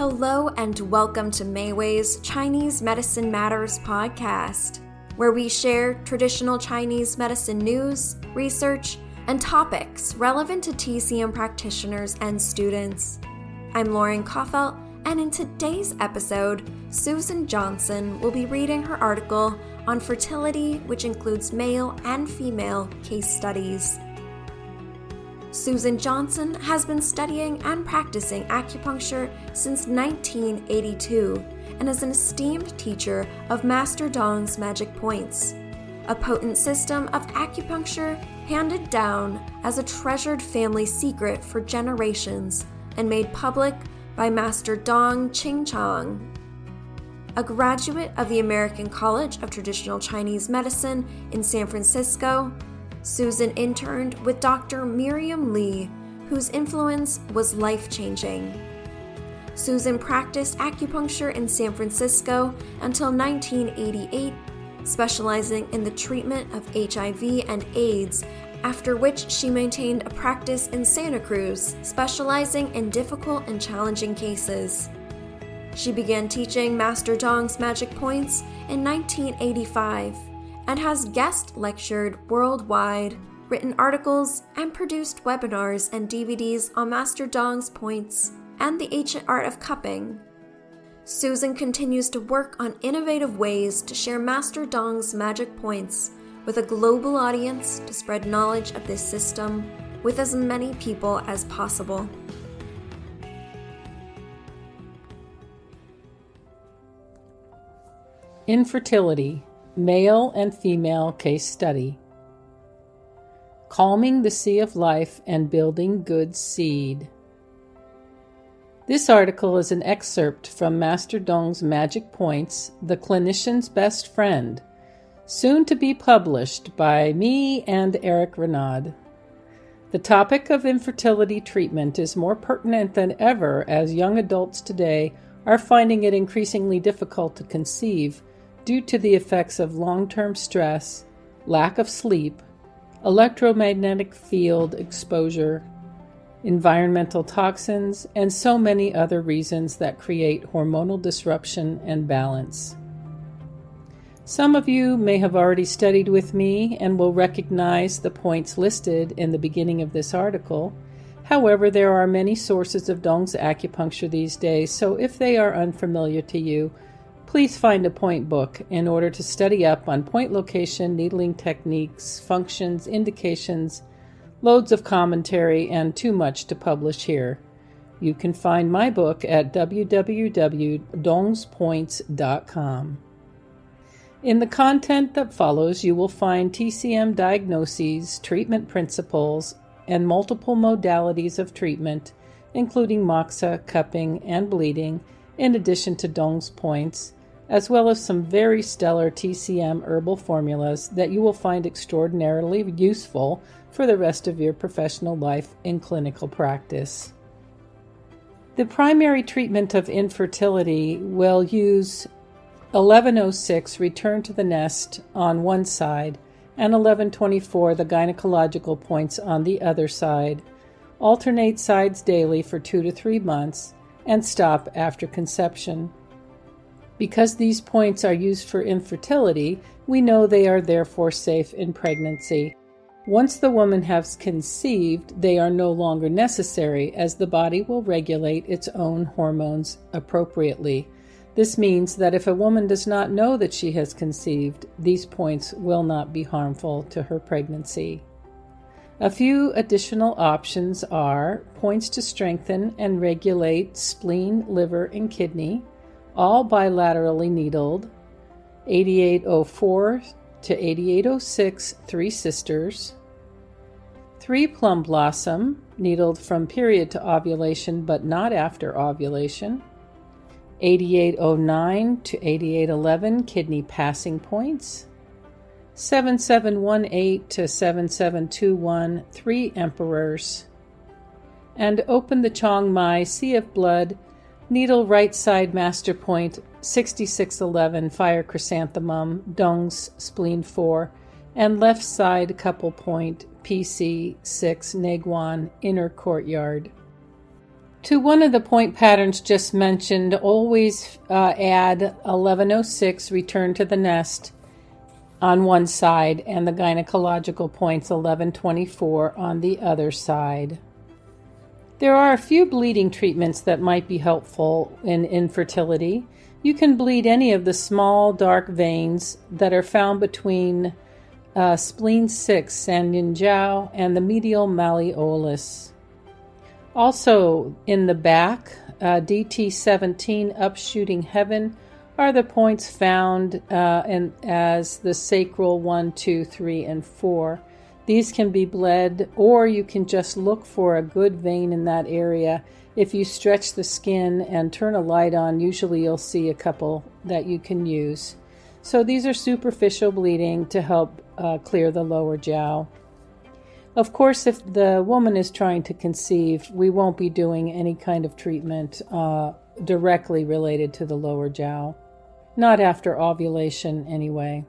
Hello and welcome to Mayway's Chinese Medicine Matters podcast, where we share traditional Chinese medicine news, research, and topics relevant to TCM practitioners and students. I'm Lauren Koffelt, and in today's episode, Susan Johnson will be reading her article on fertility, which includes male and female case studies. Susan Johnson has been studying and practicing acupuncture since 1982 and is an esteemed teacher of Master Dong's magic points, a potent system of acupuncture handed down as a treasured family secret for generations and made public by Master Dong Ching Chong. A graduate of the American College of Traditional Chinese Medicine in San Francisco, Susan interned with Dr. Miriam Lee, whose influence was life changing. Susan practiced acupuncture in San Francisco until 1988, specializing in the treatment of HIV and AIDS, after which she maintained a practice in Santa Cruz, specializing in difficult and challenging cases. She began teaching Master Dong's magic points in 1985 and has guest lectured worldwide, written articles, and produced webinars and DVDs on Master Dong's points and the ancient art of cupping. Susan continues to work on innovative ways to share Master Dong's magic points with a global audience to spread knowledge of this system with as many people as possible. Infertility Male and Female Case Study Calming the Sea of Life and Building Good Seed. This article is an excerpt from Master Dong's Magic Points, The Clinician's Best Friend, soon to be published by me and Eric Renaud. The topic of infertility treatment is more pertinent than ever as young adults today are finding it increasingly difficult to conceive due to the effects of long term stress, lack of sleep, electromagnetic field exposure, environmental toxins, and so many other reasons that create hormonal disruption and balance. Some of you may have already studied with me and will recognize the points listed in the beginning of this article. However, there are many sources of Dong's acupuncture these days, so if they are unfamiliar to you, Please find a point book in order to study up on point location, needling techniques, functions, indications, loads of commentary, and too much to publish here. You can find my book at www.dongspoints.com. In the content that follows, you will find TCM diagnoses, treatment principles, and multiple modalities of treatment, including moxa, cupping, and bleeding, in addition to Dong's points as well as some very stellar TCM herbal formulas that you will find extraordinarily useful for the rest of your professional life in clinical practice. The primary treatment of infertility will use 1106 return to the nest on one side and 1124 the gynecological points on the other side. Alternate sides daily for 2 to 3 months and stop after conception. Because these points are used for infertility, we know they are therefore safe in pregnancy. Once the woman has conceived, they are no longer necessary as the body will regulate its own hormones appropriately. This means that if a woman does not know that she has conceived, these points will not be harmful to her pregnancy. A few additional options are points to strengthen and regulate spleen, liver, and kidney, all bilaterally needled, 8804 to 8806 Three Sisters, 3 Plum Blossom, needled from period to ovulation but not after ovulation, 8809 to 8811 Kidney Passing Points, 7718 to 7721 Three Emperors, and Open the Chong Mai Sea of Blood Needle right side master point 6611 fire chrysanthemum Dong's spleen 4 and left side couple point PC 6 Neiguan inner courtyard. To one of the point patterns just mentioned, always uh, add 1106, return to the nest on one side, and the gynecological points 1124 on the other side. There are a few bleeding treatments that might be helpful in infertility. You can bleed any of the small dark veins that are found between uh, spleen 6, Sanyin Jiao, and the medial malleolus. Also, in the back, uh, DT17 upshooting heaven are the points found uh, in, as the sacral 1, 2, 3, and 4. These can be bled, or you can just look for a good vein in that area. If you stretch the skin and turn a light on, usually you'll see a couple that you can use. So these are superficial bleeding to help uh, clear the lower jiao. Of course, if the woman is trying to conceive, we won't be doing any kind of treatment uh, directly related to the lower jiao. Not after ovulation, anyway.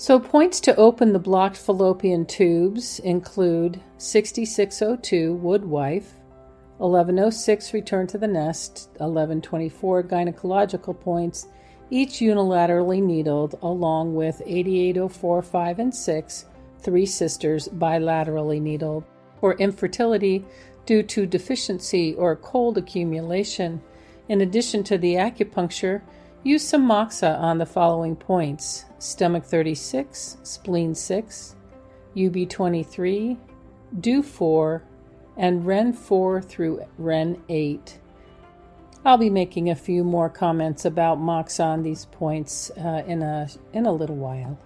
So, points to open the blocked fallopian tubes include 6602 Woodwife, 1106 Return to the Nest, 1124 Gynecological points, each unilaterally needled, along with 8804 5 and 6 three sisters bilaterally needled, for infertility due to deficiency or cold accumulation. In addition to the acupuncture, use some moxa on the following points stomach 36, spleen 6, UB23, DO 4, and REN 4 through REN 8. I'll be making a few more comments about moxa on these points uh, in, a, in a little while.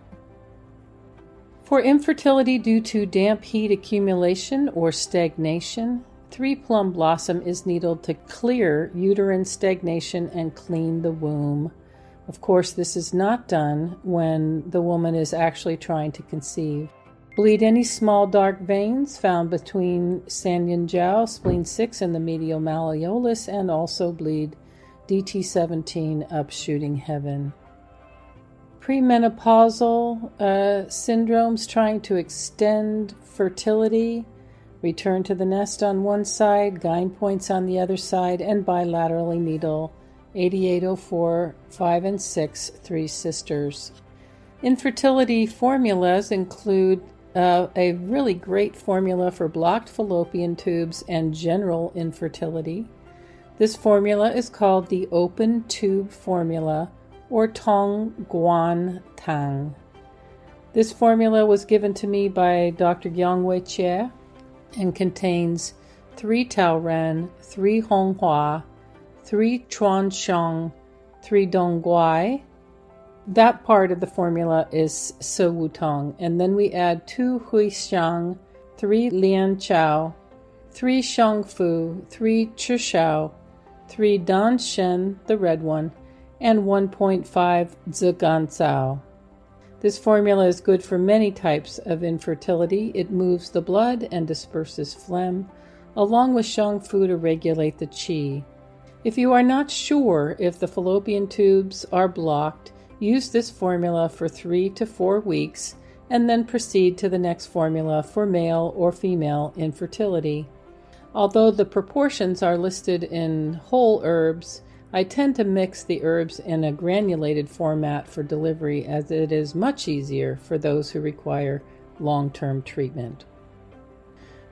For infertility due to damp heat accumulation or stagnation, three plum blossom is needled to clear uterine stagnation and clean the womb. Of course, this is not done when the woman is actually trying to conceive. Bleed any small dark veins found between Sanyin Jiao, spleen 6, and the medial malleolus, and also bleed DT17 up shooting heaven premenopausal uh, syndromes trying to extend fertility, return to the nest on one side, gyne points on the other side, and bilaterally needle 8804, 5 and 6, three sisters. Infertility formulas include uh, a really great formula for blocked fallopian tubes and general infertility. This formula is called the open tube formula or Tong Guan Tang. This formula was given to me by Dr. Yang Wei Chia and contains 3 Tao Ren, 3 Honghua, 3 Chuan Xiong, 3 Dang Gui. That part of the formula is Si Wu Tang. And then we add 2 Hui Xiang, 3 Lian Qiao, 3 Xiang Fu, 3 Chi Shao, 3 Dan Shen, the red one, and 1.5 Zhigancao. This formula is good for many types of infertility. It moves the blood and disperses phlegm, along with xiang fu to regulate the qi. If you are not sure if the fallopian tubes are blocked, use this formula for three to four weeks and then proceed to the next formula for male or female infertility. Although the proportions are listed in whole herbs, I tend to mix the herbs in a granulated format for delivery as it is much easier for those who require long term treatment.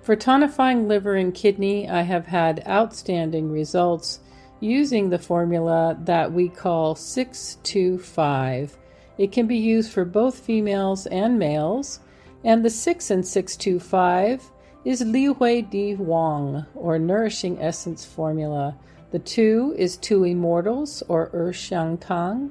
For tonifying liver and kidney, I have had outstanding results using the formula that we call 625. It can be used for both females and males, and the 6 and 625 is Liu Wei Di Huang, or Nourishing Essence Formula the two is two immortals, or Er Xian Tang,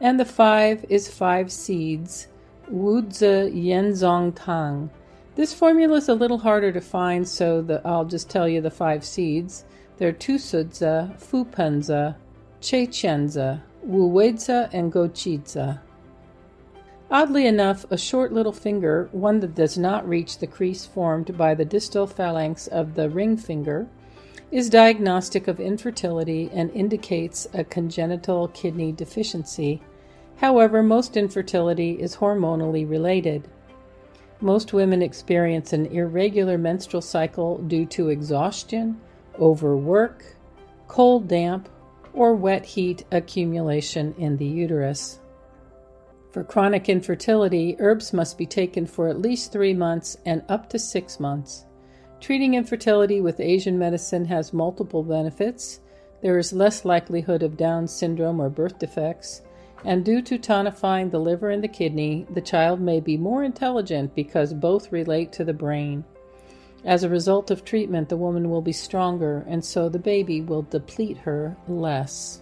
and the five is five seeds, Wu Zi Yan Zong Tang. This formula is a little harder to find, so the, I'll just tell you the five seeds. They're Tu Sudza, Fu Penza, Che Chenza, Wu Weiza, and Go Chiza. Oddly enough, a short little finger, one that does not reach the crease formed by the distal phalanx of the ring finger, is diagnostic of infertility and indicates a congenital kidney deficiency. However, most infertility is hormonally related. Most women experience an irregular menstrual cycle due to exhaustion overwork, cold damp, or wet heat accumulation in the uterus. For chronic infertility, herbs must be taken for at least three months and up to six months. Treating infertility with Asian medicine has multiple benefits. There is less likelihood of Down syndrome or birth defects, and due to tonifying the liver and the kidney, the child may be more intelligent because both relate to the brain. As a result of treatment, the woman will be stronger, and so the baby will deplete her less.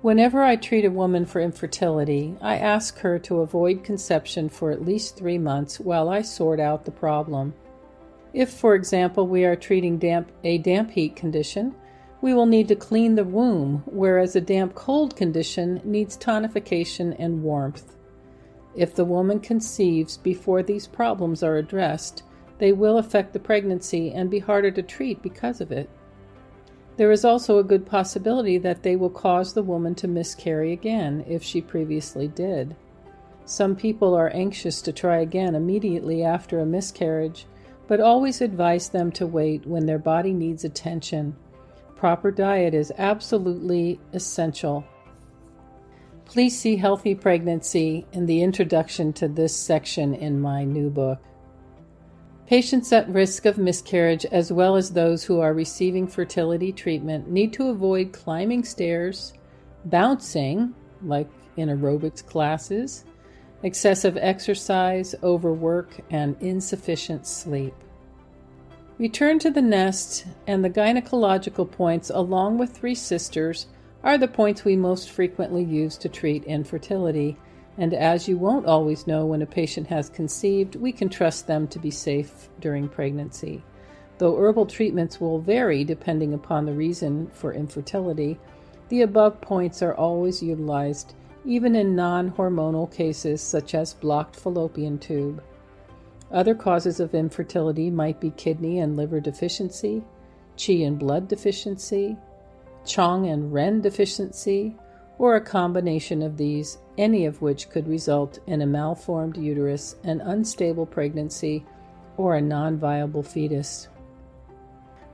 Whenever I treat a woman for infertility, I ask her to avoid conception for at least three months while I sort out the problem. If, for example, we are treating damp, a damp heat condition, we will need to clean the womb, whereas a damp cold condition needs tonification and warmth. If the woman conceives before these problems are addressed, they will affect the pregnancy and be harder to treat because of it. There is also a good possibility that they will cause the woman to miscarry again if she previously did. Some people are anxious to try again immediately after a miscarriage, but always advise them to wait when their body needs attention Proper diet is absolutely essential. Please see Healthy Pregnancy in the introduction to this section in my new book. Patients at risk of miscarriage, as well as those who are receiving fertility treatment, need to avoid climbing stairs, bouncing, like in aerobics classes, excessive exercise, overwork, and insufficient sleep. Return to the nest and the gynecological points, along with three sisters, are the points we most frequently use to treat infertility. And as you won't always know when a patient has conceived, we can trust them to be safe during pregnancy. Though herbal treatments will vary depending upon the reason for infertility, the above points are always utilized, even in non hormonal cases such as blocked fallopian tube. Other causes of infertility might be kidney and liver deficiency, qi and blood deficiency, chong and ren deficiency, or a combination of these, any of which could result in a malformed uterus, an unstable pregnancy, or a non viable fetus.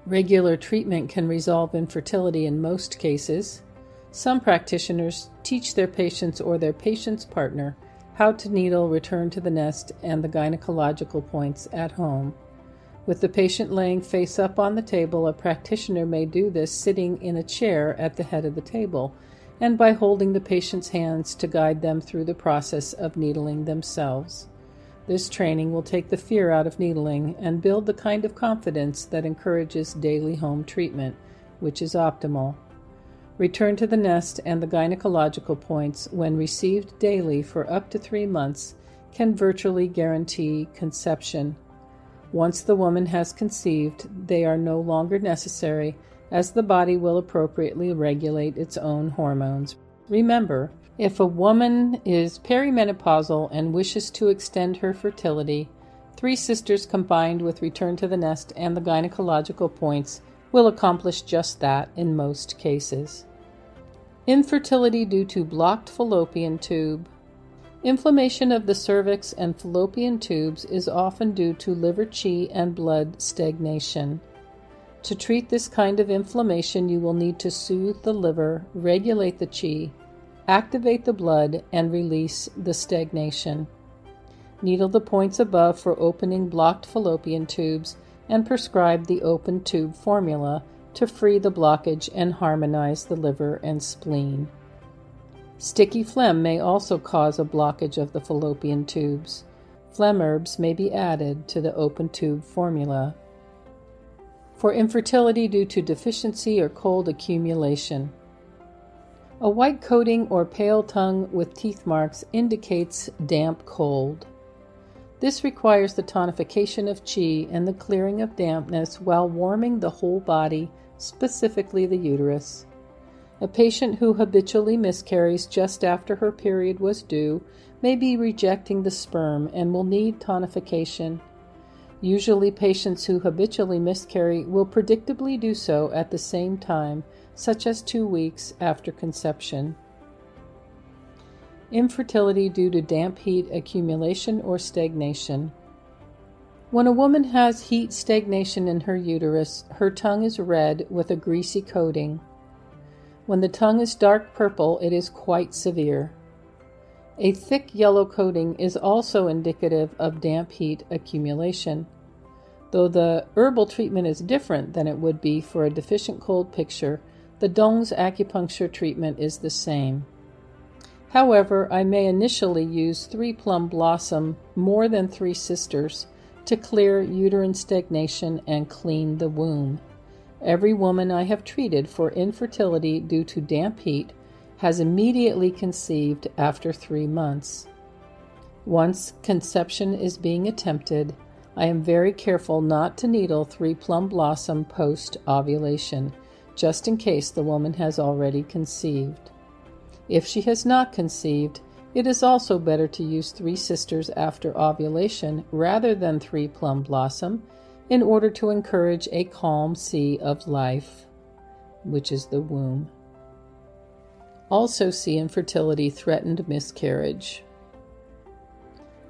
Regular treatment can resolve infertility in most cases. Some practitioners teach their patients or their patient's partner how to needle return to the nest and the gynecological points at home. With the patient laying face up on the table, a practitioner may do this sitting in a chair at the head of the table and by holding the patient's hands to guide them through the process of needling themselves. This training will take the fear out of needling and build the kind of confidence that encourages daily home treatment, which is optimal. Return to the nest and the gynecological points, when received daily for up to three months, can virtually guarantee conception. Once the woman has conceived, they are no longer necessary, as the body will appropriately regulate its own hormones. Remember, if a woman is perimenopausal and wishes to extend her fertility, three sisters combined with return to the nest and the gynecological points will accomplish just that in most cases. Infertility due to blocked fallopian tube. Inflammation of the cervix and fallopian tubes is often due to liver qi and blood stagnation. To treat this kind of inflammation, you will need to soothe the liver, regulate the qi, activate the blood, and release the stagnation. Needle the points above for opening blocked fallopian tubes and prescribe the open tube formula to free the blockage and harmonize the liver and spleen. Sticky phlegm may also cause a blockage of the fallopian tubes. Phlegm herbs may be added to the open tube formula. For infertility due to deficiency or cold accumulation, a white coating or pale tongue with teeth marks indicates damp cold. This requires the tonification of qi and the clearing of dampness while warming the whole body, specifically the uterus. A patient who habitually miscarries just after her period was due may be rejecting the sperm and will need tonification. Usually, patients who habitually miscarry will predictably do so at the same time, such as two weeks after conception infertility due to damp heat accumulation or stagnation. When a woman has heat stagnation in her uterus, her tongue is red with a greasy coating. When the tongue is dark purple, it is quite severe. A thick yellow coating is also indicative of damp heat accumulation. Though the herbal treatment is different than it would be for a deficient cold picture, the Dong's acupuncture treatment is the same. However, I may initially use three plum blossom more than three sisters to clear uterine stagnation and clean the womb. Every woman I have treated for infertility due to damp heat has immediately conceived after three months. Once conception is being attempted, I am very careful not to needle three plum blossom post ovulation, just in case the woman has already conceived. If she has not conceived, it is also better to use three sisters after ovulation rather than three plum blossom in order to encourage a calm sea of life, which is the womb. Also, see infertility threatened miscarriage.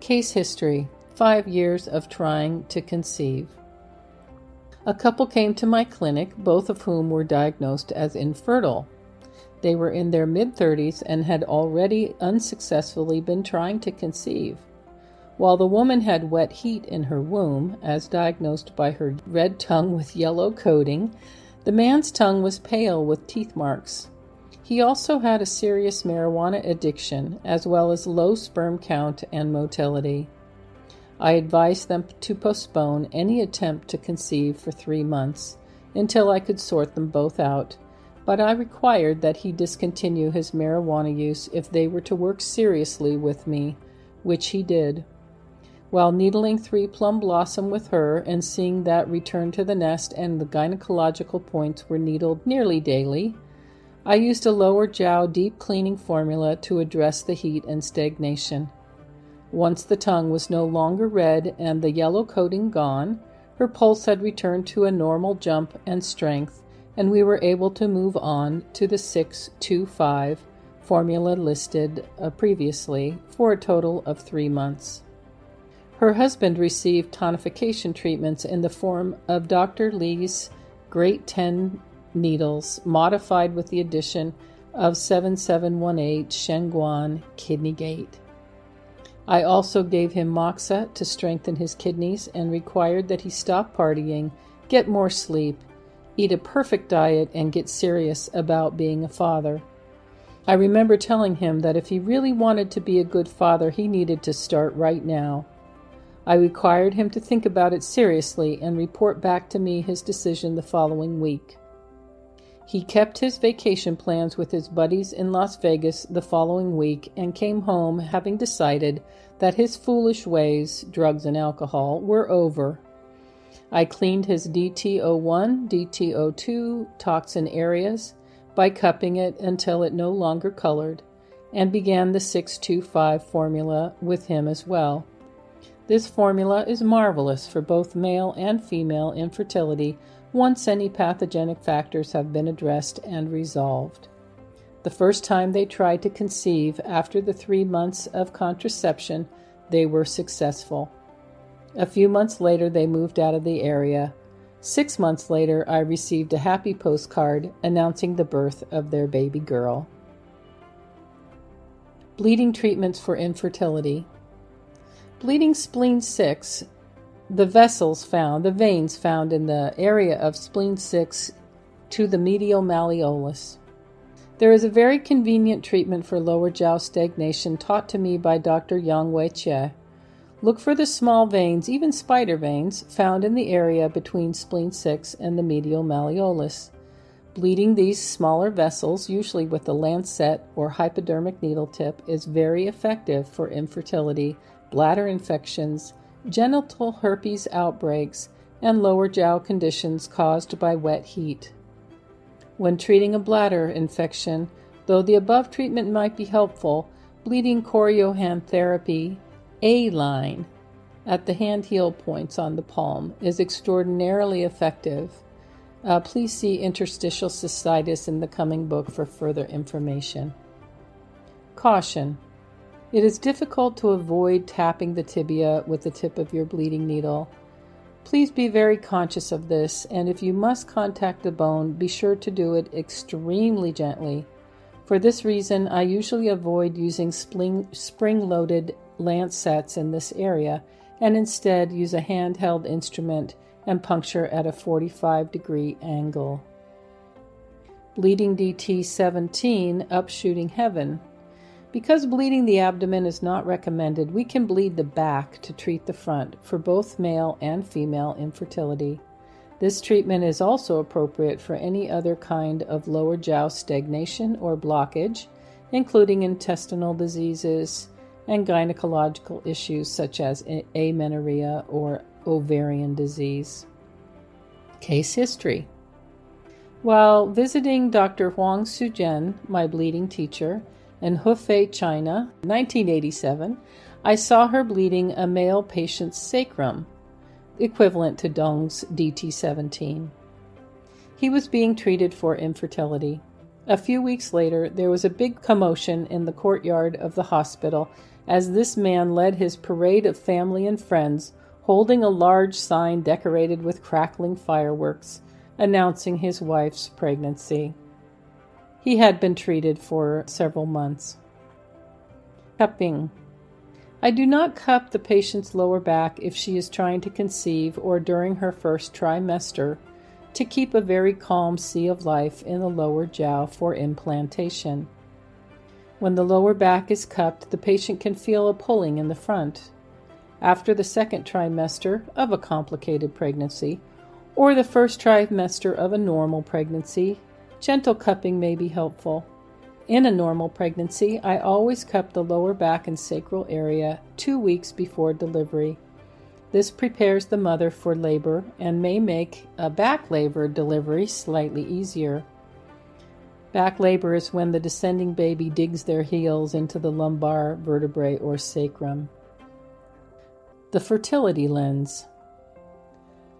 Case history five years of trying to conceive. A couple came to my clinic, both of whom were diagnosed as infertile. They were in their mid 30s and had already unsuccessfully been trying to conceive. While the woman had wet heat in her womb, as diagnosed by her red tongue with yellow coating, the man's tongue was pale with teeth marks. He also had a serious marijuana addiction, as well as low sperm count and motility. I advised them to postpone any attempt to conceive for three months until I could sort them both out, but I required that he discontinue his marijuana use if they were to work seriously with me, which he did. While needling three plum blossom with her and seeing that return to the nest and the gynecological points were needled nearly daily, I used a lower jiao deep cleaning formula to address the heat and stagnation. Once the tongue was no longer red and the yellow coating gone, her pulse had returned to a normal jump and strength, and we were able to move on to the 625 formula listed uh, previously for a total of three months. Her husband received tonification treatments in the form of Dr. Lee's Great 10 needles, modified with the addition of 7718 Shenguan Kidney Gate. I also gave him moxa to strengthen his kidneys and required that he stop partying, get more sleep, eat a perfect diet, and get serious about being a father. I remember telling him that if he really wanted to be a good father, he needed to start right now. I required him to think about it seriously and report back to me his decision the following week. He kept his vacation plans with his buddies in Las Vegas the following week and came home having decided that his foolish ways, drugs and alcohol, were over. I cleaned his DTO1, DTO2 toxin areas by cupping it until it no longer colored and began the 625 formula with him as well. This formula is marvelous for both male and female infertility once any pathogenic factors have been addressed and resolved. The first time they tried to conceive after the three months of contraception, they were successful. A few months later, they moved out of the area. Six months later, I received a happy postcard announcing the birth of their baby girl. Bleeding treatments for infertility. Bleeding spleen 6 the vessels found, the veins found in the area of spleen 6 to the medial malleolus. There is a very convenient treatment for lower jiao stagnation taught to me by Dr. Yang Wei Che. Look for the small veins, even spider veins, found in the area between spleen 6 and the medial malleolus. Bleeding these smaller vessels, usually with a lancet or hypodermic needle tip, is very effective for infertility, bladder infections, genital herpes outbreaks, and lower jiao conditions caused by wet heat. When treating a bladder infection, though the above treatment might be helpful, bleeding Koryo hand therapy, A line, at the hand heel points on the palm is extraordinarily effective. Uh, please see interstitial cystitis in the coming book for further information. Caution it is difficult to avoid tapping the tibia with the tip of your bleeding needle. Please be very conscious of this, and if you must contact the bone, be sure to do it extremely gently. For this reason, I usually avoid using spring loaded lancets in this area and instead use a handheld instrument and puncture at a 45 degree angle. Bleeding DT 17, upshooting heaven. Because bleeding the abdomen is not recommended, we can bleed the back to treat the front for both male and female infertility. This treatment is also appropriate for any other kind of lower jiao stagnation or blockage, including intestinal diseases and gynecological issues such as amenorrhea or ovarian disease. Case history While visiting Dr. Huang Suzhen, my bleeding teacher, in Hefei, China, 1987, I saw her bleeding a male patient's sacrum, equivalent to Dong's DT17. He was being treated for infertility. A few weeks later, there was a big commotion in the courtyard of the hospital as this man led his parade of family and friends, holding a large sign decorated with crackling fireworks, announcing his wife's pregnancy. He had been treated for several months. Cupping. I do not cup the patient's lower back if she is trying to conceive or during her first trimester to keep a very calm sea of life in the lower jiao for implantation. When the lower back is cupped, the patient can feel a pulling in the front. After the second trimester of a complicated pregnancy, or the first trimester of a normal pregnancy, Gentle cupping may be helpful. In a normal pregnancy, I always cup the lower back and sacral area two weeks before delivery. This prepares the mother for labor and may make a back labor delivery slightly easier. Back labor is when the descending baby digs their heels into the lumbar vertebrae or sacrum. The fertility lens.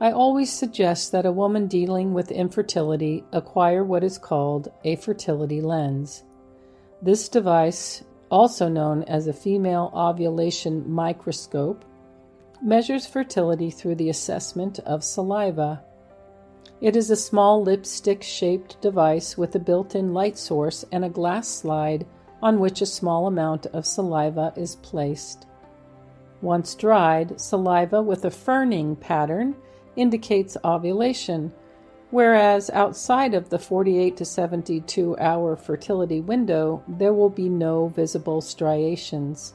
I always suggest that a woman dealing with infertility acquire what is called a fertility lens. This device, also known as a female ovulation microscope, measures fertility through the assessment of saliva. It is a small lipstick shaped device with a built in light source and a glass slide on which a small amount of saliva is placed. Once dried, saliva with a ferning pattern indicates ovulation, whereas outside of the 48 to 72 hour fertility window, there will be no visible striations.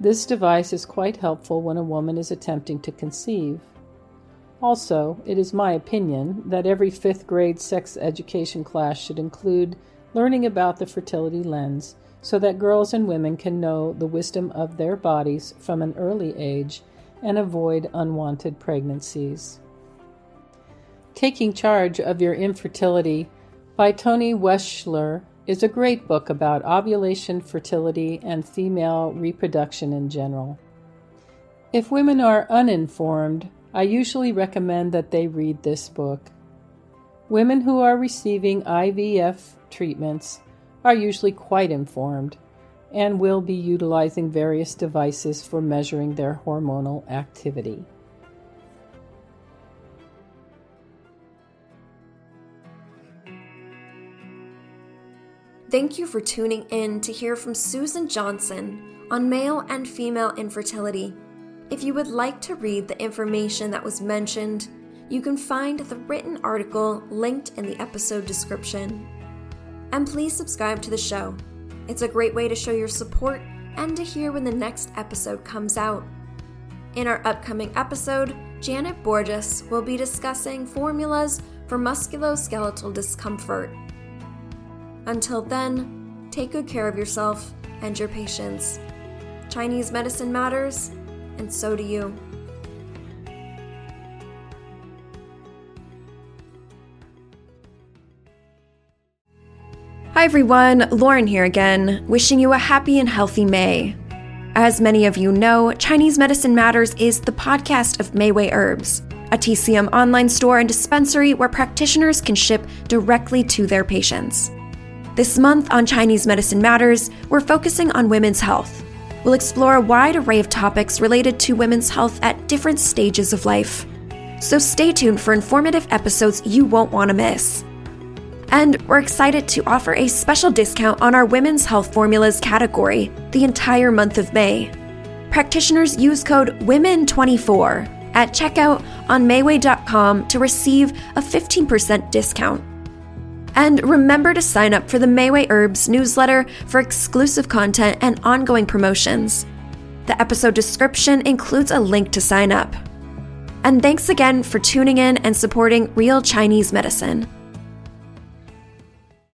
This device is quite helpful when a woman is attempting to conceive. Also, it is my opinion that every fifth grade sex education class should include learning about the fertility lens so that girls and women can know the wisdom of their bodies from an early age and avoid unwanted pregnancies. Taking Charge of Your Infertility by Toni Weschler is a great book about ovulation, fertility, and female reproduction in general. If women are uninformed, I usually recommend that they read this book. Women who are receiving IVF treatments are usually quite informed and will be utilizing various devices for measuring their hormonal activity. Thank you for tuning in to hear from Susan Johnson on male and female infertility. If you would like to read the information that was mentioned, you can find the written article linked in the episode description. And please subscribe to the show it's a great way to show your support and to hear when the next episode comes out. In our upcoming episode, Janet Borges will be discussing formulas for musculoskeletal discomfort. Until then, take good care of yourself and your patients. Chinese medicine matters, and so do you. Hi everyone, Lauren here again, wishing you a happy and healthy May. As many of you know, Chinese Medicine Matters is the podcast of Mayway Herbs, a TCM online store and dispensary where practitioners can ship directly to their patients. This month on Chinese Medicine Matters, we're focusing on women's health. We'll explore a wide array of topics related to women's health at different stages of life so stay tuned for informative episodes you won't want to miss. And we're excited to offer a special discount on our women's health formulas category the entire month of May. Practitioners use code WOMEN24 at checkout on Mayway.com to receive a 15% discount. And remember to sign up for the Mayway Herbs newsletter for exclusive content and ongoing promotions. The episode description includes a link to sign up. And thanks again for tuning in and supporting Real Chinese Medicine.